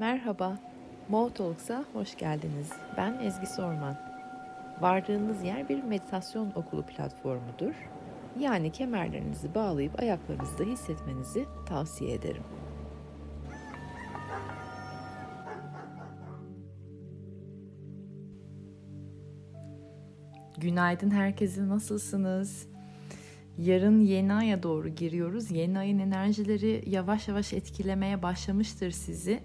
Merhaba, Mo hoş geldiniz. Ben Ezgi Sorman. Vardığınız yer bir meditasyon okulu platformudur. Yani kemerlerinizi bağlayıp ayaklarınızda hissetmenizi tavsiye ederim. Günaydın herkese nasılsınız? Yarın yeni aya doğru giriyoruz. Yeni ayın enerjileri yavaş yavaş etkilemeye başlamıştır sizi.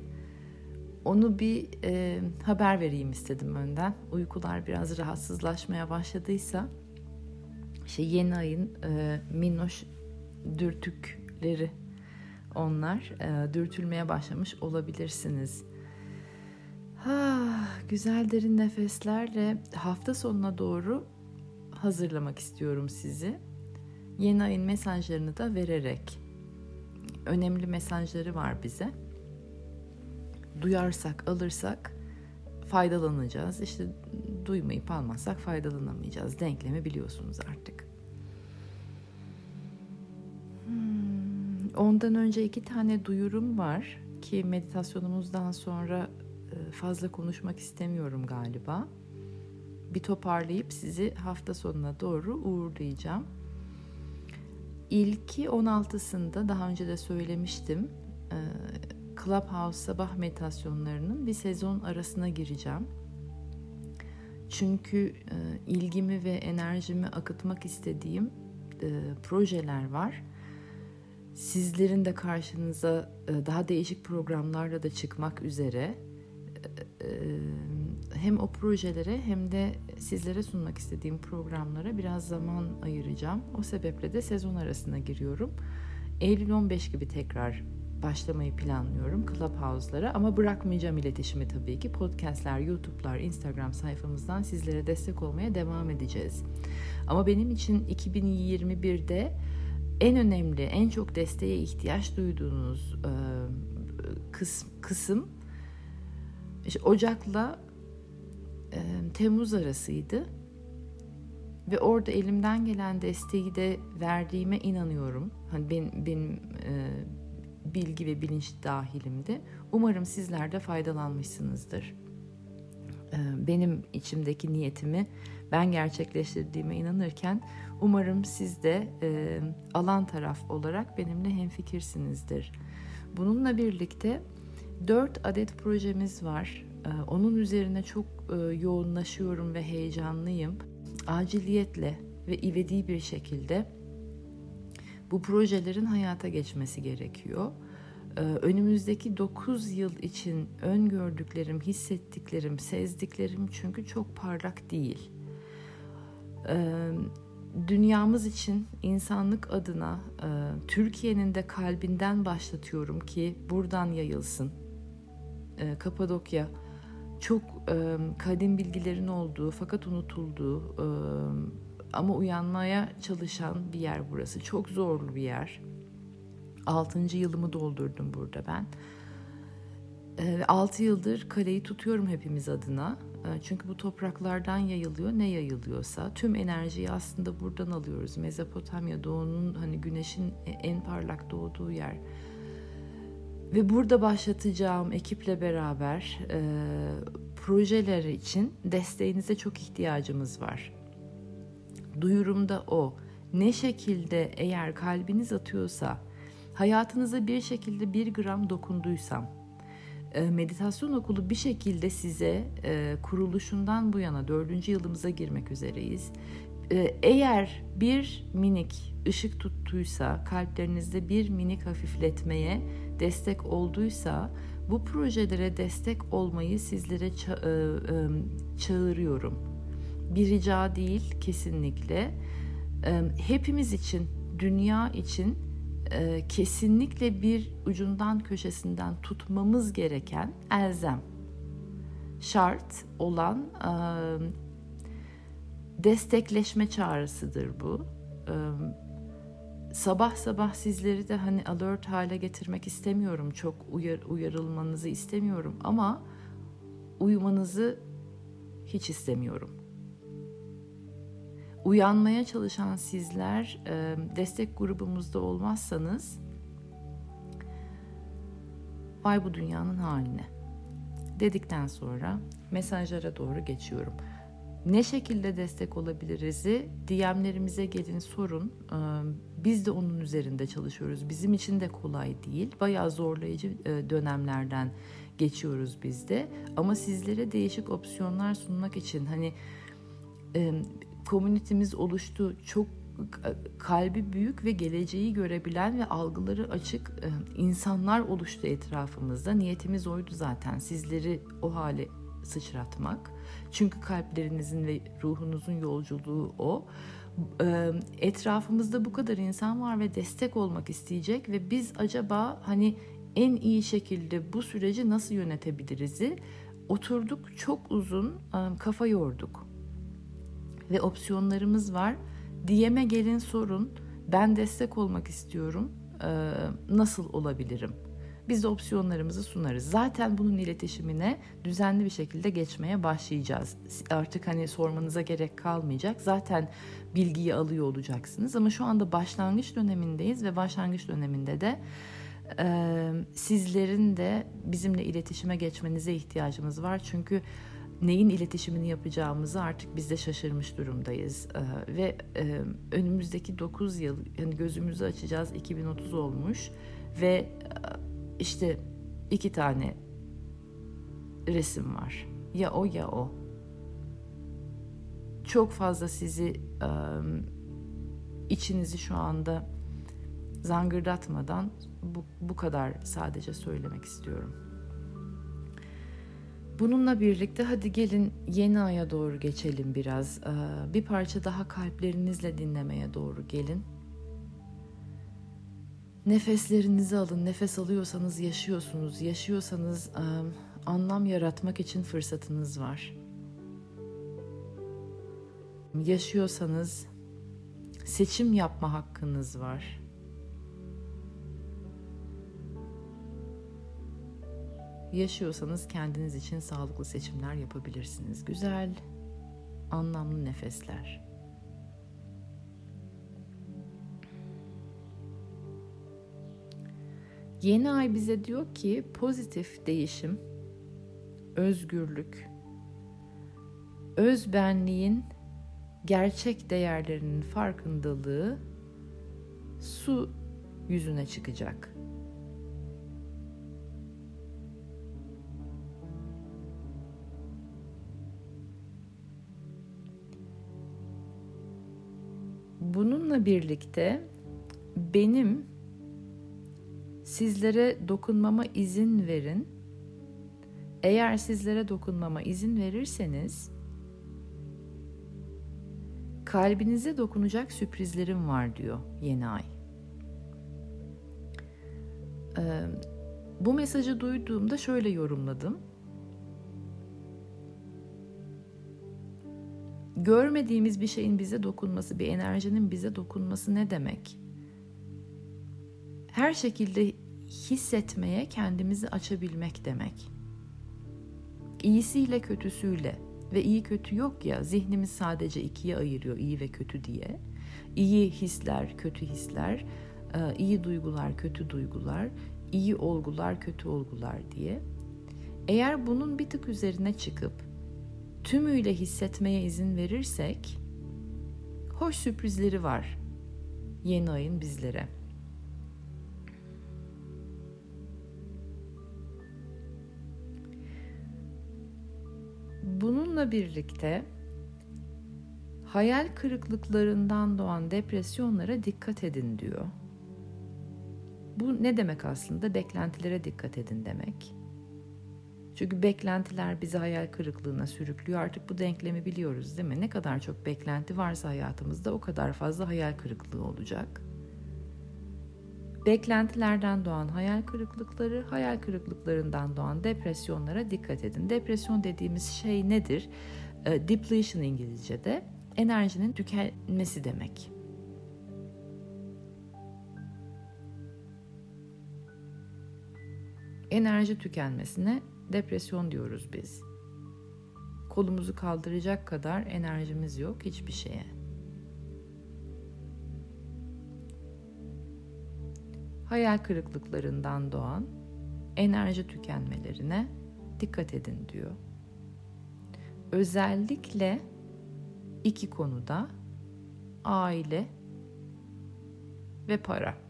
Onu bir e, haber vereyim istedim önden. Uykular biraz rahatsızlaşmaya başladıysa şey yeni ayın e, minnoş dürtükleri onlar e, dürtülmeye başlamış olabilirsiniz. Ha, güzel derin nefeslerle hafta sonuna doğru hazırlamak istiyorum sizi. Yeni ayın mesajlarını da vererek önemli mesajları var bize. Duyarsak, alırsak faydalanacağız. İşte duymayıp almazsak faydalanamayacağız. Denklemi biliyorsunuz artık. Hmm, ondan önce iki tane duyurum var ki meditasyonumuzdan sonra e, fazla konuşmak istemiyorum galiba. Bir toparlayıp sizi hafta sonuna doğru uğurlayacağım. İlki 16'sında daha önce de söylemiştim. E, Clubhouse sabah meditasyonlarının bir sezon arasına gireceğim. Çünkü e, ilgimi ve enerjimi akıtmak istediğim projeler var. Sizlerin de karşınıza daha değişik programlarla da çıkmak üzere hem o projelere hem de sizlere sunmak istediğim programlara biraz zaman ayıracağım. O sebeple de sezon arasına giriyorum. Eylül 15 gibi tekrar başlamayı planlıyorum Clubhouse'lara ama bırakmayacağım iletişimi tabii ki. Podcast'ler, YouTube'lar, Instagram sayfamızdan sizlere destek olmaya devam edeceğiz. Ama benim için 2021'de en önemli, en çok desteğe ihtiyaç duyduğunuz e, kısım, kısım işte Ocak'la e, Temmuz arasıydı. Ve orada elimden gelen desteği de verdiğime inanıyorum. Hani benim, benim e, bilgi ve bilinç dahilimde. Umarım sizler de faydalanmışsınızdır. E, benim içimdeki niyetimi ben gerçekleştirdiğime inanırken umarım siz de e, alan taraf olarak benimle hemfikirsinizdir. Bununla birlikte 4 adet projemiz var. Ee, onun üzerine çok e, yoğunlaşıyorum ve heyecanlıyım. Aciliyetle ve ivedi bir şekilde bu projelerin hayata geçmesi gerekiyor. Ee, önümüzdeki 9 yıl için öngördüklerim, hissettiklerim, sezdiklerim çünkü çok parlak değil. Ee, dünyamız için, insanlık adına e, Türkiye'nin de kalbinden başlatıyorum ki buradan yayılsın e, Kapadokya çok e, kadim bilgilerin olduğu fakat unutulduğu e, ama uyanmaya çalışan bir yer burası. Çok zorlu bir yer. Altıncı yılımı doldurdum burada ben. E, 6 yıldır kaleyi tutuyorum hepimiz adına. E, çünkü bu topraklardan yayılıyor. Ne yayılıyorsa tüm enerjiyi aslında buradan alıyoruz. Mezopotamya doğunun hani güneşin en parlak doğduğu yer. Ve burada başlatacağım ekiple beraber e, projeler için desteğinize çok ihtiyacımız var. Duyurum da o. Ne şekilde eğer kalbiniz atıyorsa, hayatınıza bir şekilde bir gram dokunduysam, e, meditasyon okulu bir şekilde size e, kuruluşundan bu yana dördüncü yılımıza girmek üzereyiz. E, eğer bir minik ışık tuttuysa, kalplerinizde bir minik hafifletmeye destek olduysa bu projelere destek olmayı sizlere ça- çağırıyorum. Bir rica değil kesinlikle. E, hepimiz için, dünya için kesinlikle bir ucundan köşesinden tutmamız gereken elzem şart olan destekleşme çağrısıdır bu sabah sabah sizleri de hani alert hale getirmek istemiyorum. Çok uyar, uyarılmanızı istemiyorum ama uyumanızı hiç istemiyorum. Uyanmaya çalışan sizler e, destek grubumuzda olmazsanız vay bu dünyanın haline. dedikten sonra mesajlara doğru geçiyorum. Ne şekilde destek olabiliriz'i DM'lerimize gelin sorun. Ee, biz de onun üzerinde çalışıyoruz. Bizim için de kolay değil. Bayağı zorlayıcı e, dönemlerden geçiyoruz biz de. Ama sizlere değişik opsiyonlar sunmak için hani komünitemiz oluştu. Çok kalbi büyük ve geleceği görebilen ve algıları açık e, insanlar oluştu etrafımızda. Niyetimiz oydu zaten. Sizleri o hale sıçratmak. Çünkü kalplerinizin ve ruhunuzun yolculuğu o. E, etrafımızda bu kadar insan var ve destek olmak isteyecek ve biz acaba hani en iyi şekilde bu süreci nasıl yönetebiliriz'i oturduk çok uzun e, kafa yorduk. Ve opsiyonlarımız var. DM'e gelin sorun. Ben destek olmak istiyorum. E, nasıl olabilirim? Biz de opsiyonlarımızı sunarız. Zaten bunun iletişimine düzenli bir şekilde geçmeye başlayacağız. Artık hani sormanıza gerek kalmayacak. Zaten bilgiyi alıyor olacaksınız. Ama şu anda başlangıç dönemindeyiz ve başlangıç döneminde de e, sizlerin de bizimle iletişime geçmenize ihtiyacımız var. Çünkü neyin iletişimini yapacağımızı artık biz de şaşırmış durumdayız. E, ve e, önümüzdeki 9 yıl yani gözümüzü açacağız 2030 olmuş ve e, işte iki tane resim var. Ya o ya o. Çok fazla sizi e, içinizi şu anda zangırdatmadan bu, bu kadar sadece söylemek istiyorum. Bununla birlikte hadi gelin yeni aya doğru geçelim biraz. Ee, bir parça daha kalplerinizle dinlemeye doğru gelin. Nefeslerinizi alın. Nefes alıyorsanız yaşıyorsunuz. Yaşıyorsanız anlam yaratmak için fırsatınız var. Yaşıyorsanız seçim yapma hakkınız var. Yaşıyorsanız kendiniz için sağlıklı seçimler yapabilirsiniz. Güzel, anlamlı nefesler. Yeni ay bize diyor ki pozitif değişim, özgürlük, özbenliğin gerçek değerlerinin farkındalığı su yüzüne çıkacak. Bununla birlikte benim sizlere dokunmama izin verin. Eğer sizlere dokunmama izin verirseniz kalbinize dokunacak sürprizlerim var diyor yeni ay. Ee, bu mesajı duyduğumda şöyle yorumladım. Görmediğimiz bir şeyin bize dokunması, bir enerjinin bize dokunması ne demek? Her şekilde hissetmeye kendimizi açabilmek demek. İyisiyle kötüsüyle ve iyi kötü yok ya zihnimiz sadece ikiye ayırıyor iyi ve kötü diye. İyi hisler, kötü hisler, e, iyi duygular, kötü duygular, iyi olgular, kötü olgular diye. Eğer bunun bir tık üzerine çıkıp tümüyle hissetmeye izin verirsek hoş sürprizleri var yeni ayın bizlere. Bununla birlikte hayal kırıklıklarından doğan depresyonlara dikkat edin diyor. Bu ne demek aslında? Beklentilere dikkat edin demek. Çünkü beklentiler bizi hayal kırıklığına sürüklüyor. Artık bu denklemi biliyoruz değil mi? Ne kadar çok beklenti varsa hayatımızda o kadar fazla hayal kırıklığı olacak. Beklentilerden doğan hayal kırıklıkları, hayal kırıklıklarından doğan depresyonlara dikkat edin. Depresyon dediğimiz şey nedir? E, depletion İngilizce'de enerjinin tükenmesi demek. Enerji tükenmesine depresyon diyoruz biz. Kolumuzu kaldıracak kadar enerjimiz yok hiçbir şeye. Hayal kırıklıklarından doğan enerji tükenmelerine dikkat edin diyor. Özellikle iki konuda aile ve para.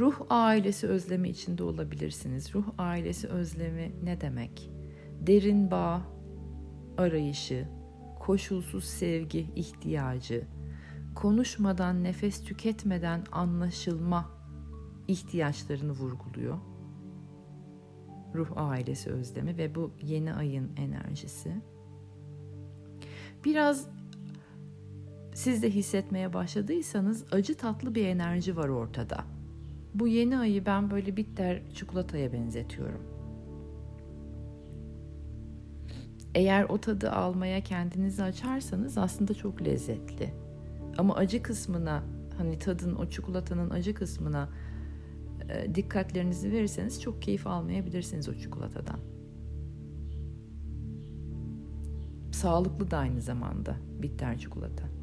Ruh ailesi özlemi içinde olabilirsiniz. Ruh ailesi özlemi ne demek? Derin bağ arayışı, koşulsuz sevgi ihtiyacı, konuşmadan, nefes tüketmeden anlaşılma ihtiyaçlarını vurguluyor. Ruh ailesi özlemi ve bu yeni ayın enerjisi. Biraz siz de hissetmeye başladıysanız acı tatlı bir enerji var ortada. Bu yeni ayı ben böyle bitter çikolataya benzetiyorum. Eğer o tadı almaya kendinizi açarsanız aslında çok lezzetli. Ama acı kısmına hani tadın o çikolatanın acı kısmına e, dikkatlerinizi verirseniz çok keyif almayabilirsiniz o çikolatadan. Sağlıklı da aynı zamanda bitter çikolata.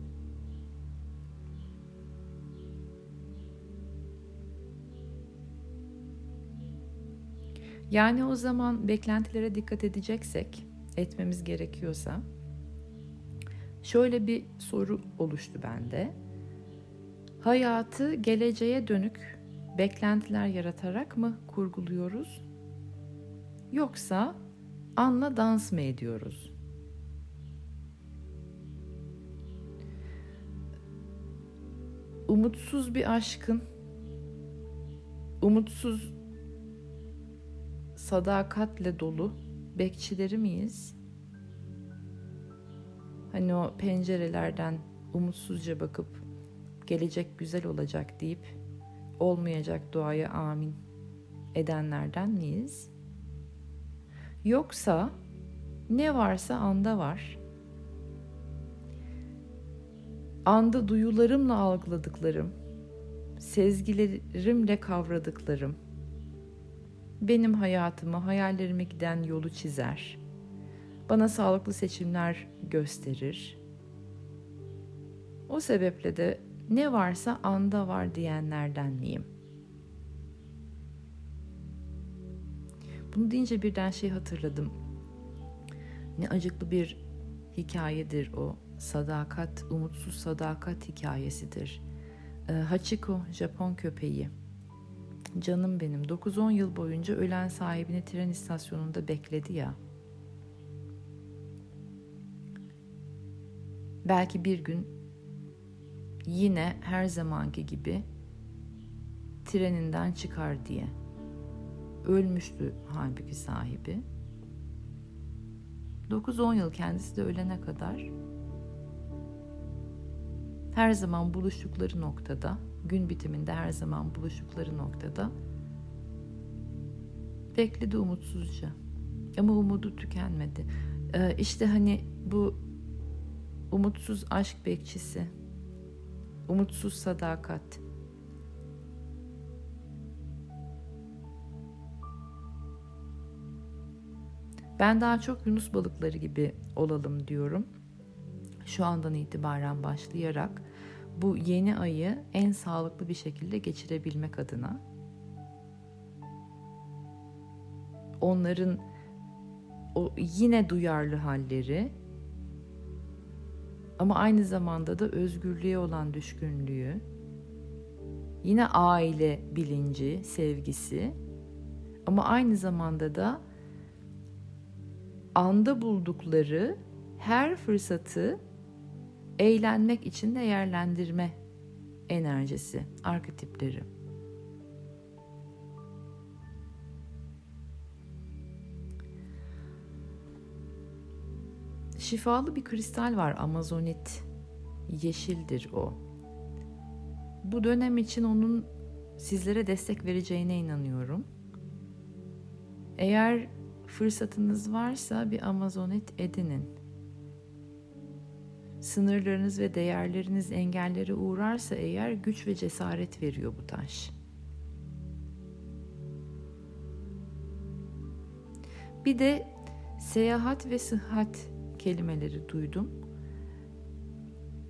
Yani o zaman beklentilere dikkat edeceksek, etmemiz gerekiyorsa şöyle bir soru oluştu bende. Hayatı geleceğe dönük beklentiler yaratarak mı kurguluyoruz? Yoksa anla dans mı ediyoruz? Umutsuz bir aşkın, umutsuz sadakatle dolu bekçileri miyiz? Hani o pencerelerden umutsuzca bakıp gelecek güzel olacak deyip olmayacak duaya amin edenlerden miyiz? Yoksa ne varsa anda var. Anda duyularımla algıladıklarım, sezgilerimle kavradıklarım, benim hayatımı, hayallerime giden yolu çizer. Bana sağlıklı seçimler gösterir. O sebeple de ne varsa anda var diyenlerden miyim? Bunu deyince birden şey hatırladım. Ne acıklı bir hikayedir o. Sadakat, umutsuz sadakat hikayesidir. Ee, Hachiko, Japon köpeği. Canım benim 9-10 yıl boyunca ölen sahibini tren istasyonunda bekledi ya. Belki bir gün yine her zamanki gibi treninden çıkar diye. Ölmüştü halbuki sahibi. 9-10 yıl kendisi de ölene kadar her zaman buluştukları noktada, gün bitiminde her zaman buluştukları noktada bekledi umutsuzca. Ama umudu tükenmedi. Ee, işte hani bu umutsuz aşk bekçisi, umutsuz sadakat. Ben daha çok Yunus balıkları gibi olalım diyorum. Şu andan itibaren başlayarak bu yeni ayı en sağlıklı bir şekilde geçirebilmek adına. Onların o yine duyarlı halleri ama aynı zamanda da özgürlüğe olan düşkünlüğü, yine aile bilinci, sevgisi ama aynı zamanda da anda buldukları her fırsatı eğlenmek için değerlendirme enerjisi, arketipleri. Şifalı bir kristal var Amazonit. Yeşildir o. Bu dönem için onun sizlere destek vereceğine inanıyorum. Eğer fırsatınız varsa bir Amazonit edinin. Sınırlarınız ve değerleriniz engellere uğrarsa eğer güç ve cesaret veriyor bu taş. Bir de seyahat ve sıhhat kelimeleri duydum.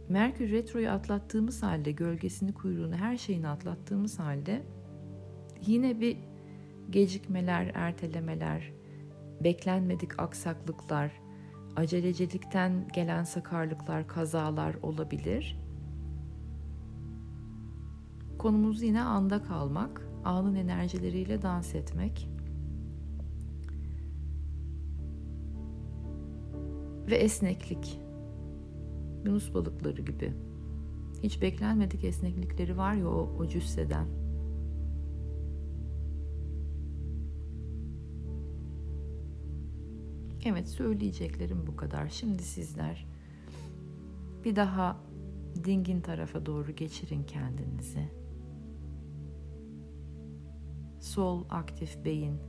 Merkür Retro'yu atlattığımız halde, gölgesini, kuyruğunu, her şeyini atlattığımız halde yine bir gecikmeler, ertelemeler, beklenmedik aksaklıklar, acelecilikten gelen sakarlıklar, kazalar olabilir. Konumuz yine anda kalmak, anın enerjileriyle dans etmek. Ve esneklik. Yunus balıkları gibi. Hiç beklenmedik esneklikleri var ya o, o cüsseden. Evet söyleyeceklerim bu kadar. Şimdi sizler bir daha dingin tarafa doğru geçirin kendinizi. Sol aktif beyin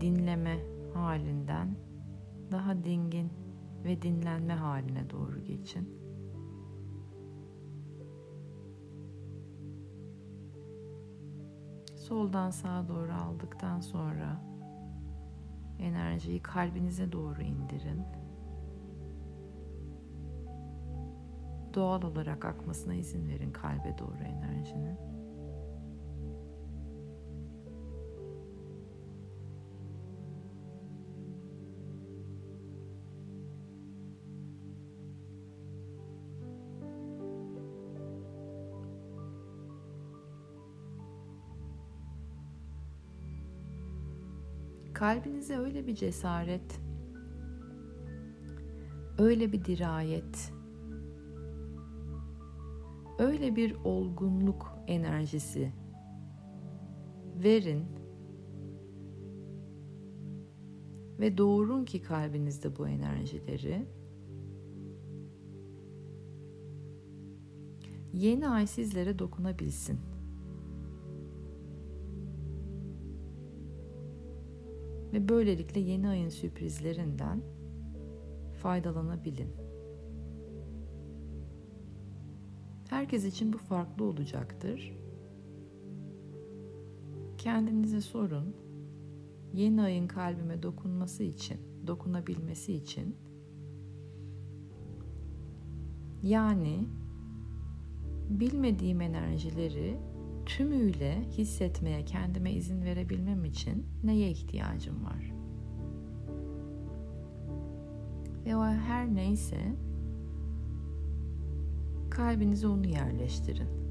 dinleme halinden daha dingin ve dinlenme haline doğru geçin. Soldan sağa doğru aldıktan sonra enerjiyi kalbinize doğru indirin. Doğal olarak akmasına izin verin kalbe doğru enerjinin. Kalbinize öyle bir cesaret, öyle bir dirayet, öyle bir olgunluk enerjisi verin ve doğurun ki kalbinizde bu enerjileri yeni ay sizlere dokunabilsin. Ve böylelikle yeni ayın sürprizlerinden faydalanabilin. Herkes için bu farklı olacaktır. Kendinize sorun. Yeni ayın kalbime dokunması için, dokunabilmesi için yani bilmediğim enerjileri tümüyle hissetmeye kendime izin verebilmem için neye ihtiyacım var? Ve o her neyse kalbinize onu yerleştirin.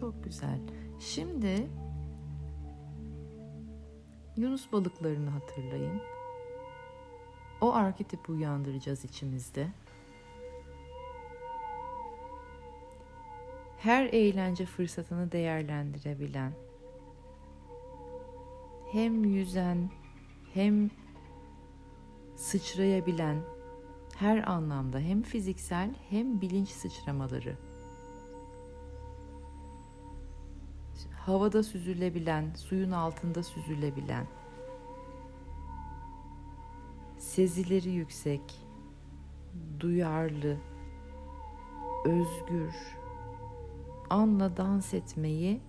Çok güzel. Şimdi Yunus balıklarını hatırlayın. O arketipi uyandıracağız içimizde. Her eğlence fırsatını değerlendirebilen, hem yüzen hem sıçrayabilen her anlamda hem fiziksel hem bilinç sıçramaları havada süzülebilen, suyun altında süzülebilen, sezileri yüksek, duyarlı, özgür, anla dans etmeyi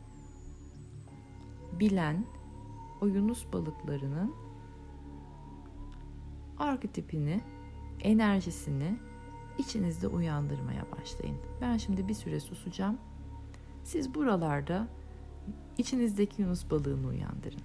bilen o yunus balıklarının arketipini, enerjisini içinizde uyandırmaya başlayın. Ben şimdi bir süre susacağım. Siz buralarda İçinizdeki Yunus balığını uyandırın.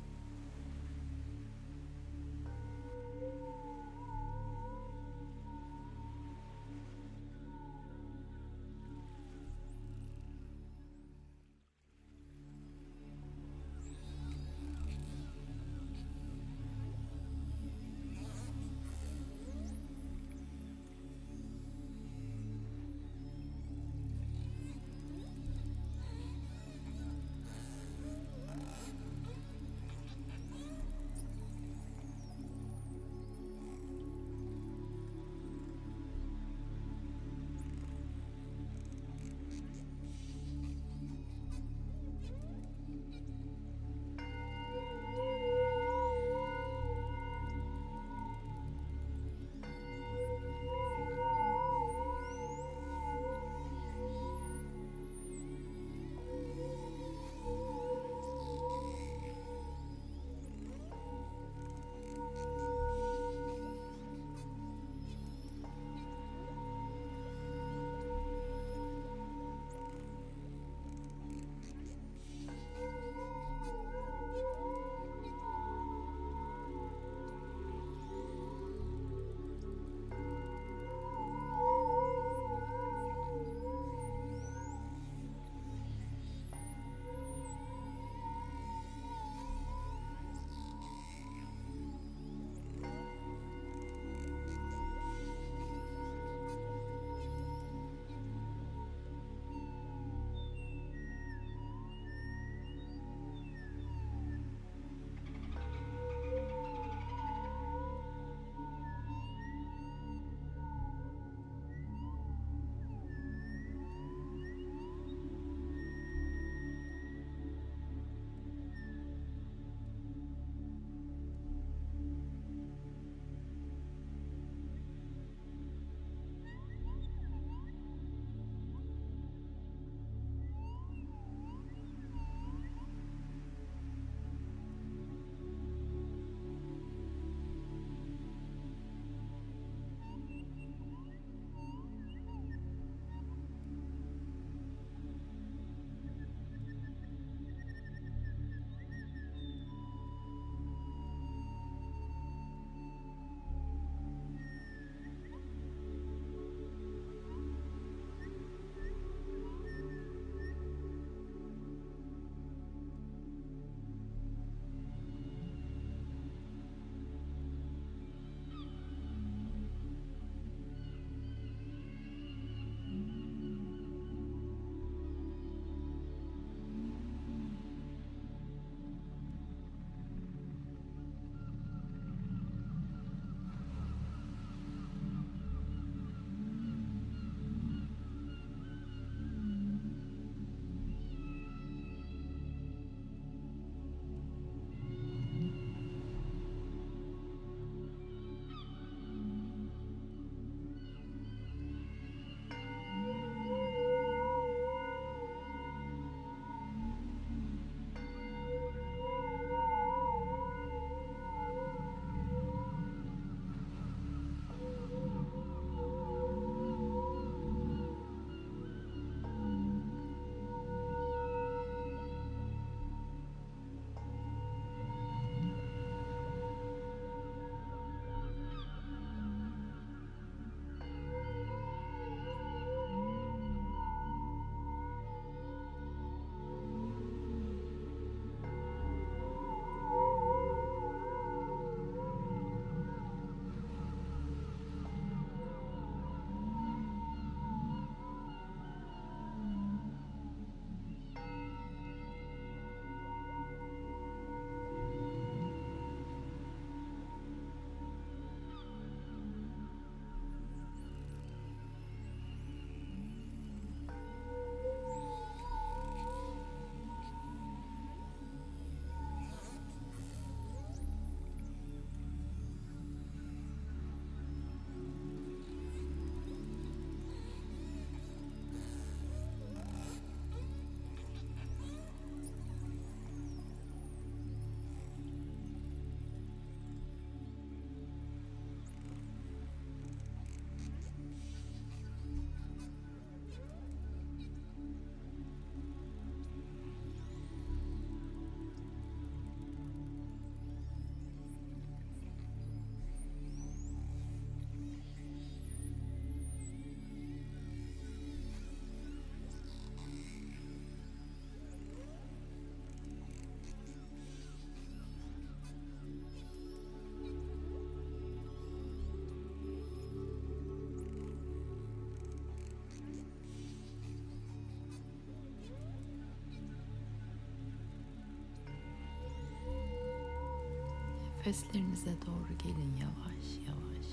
Nefeslerinize doğru gelin yavaş yavaş.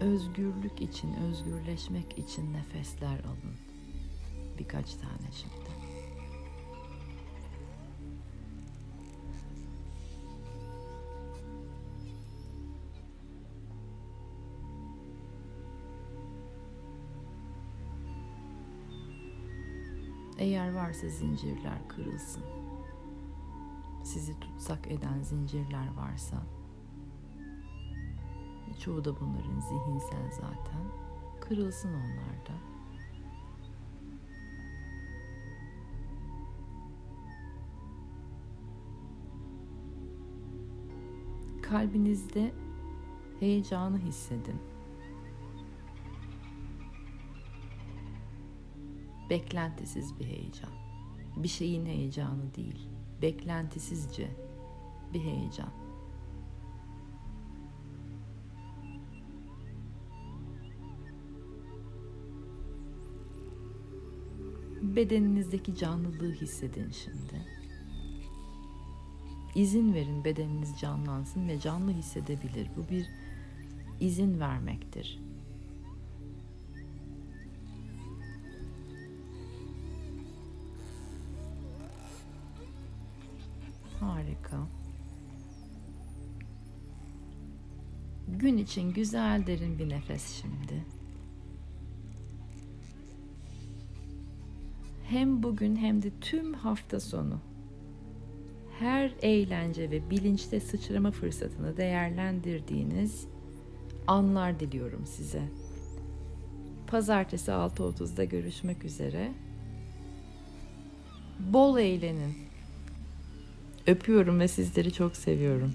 Özgürlük için, özgürleşmek için nefesler alın. Birkaç tane şimdi. Eğer varsa zincirler kırılsın. Sizi tutsak eden zincirler varsa çoğu da bunların zihinsel zaten kırılsın onlar da. Kalbinizde heyecanı hissedin. beklentisiz bir heyecan. Bir şeyin heyecanı değil, beklentisizce bir heyecan. Bedeninizdeki canlılığı hissedin şimdi. İzin verin bedeniniz canlansın ve canlı hissedebilir. Bu bir izin vermektir. Harika. Gün için güzel derin bir nefes şimdi. Hem bugün hem de tüm hafta sonu her eğlence ve bilinçte sıçrama fırsatını değerlendirdiğiniz anlar diliyorum size. Pazartesi 6.30'da görüşmek üzere. Bol eğlenin. Öpüyorum ve sizleri çok seviyorum.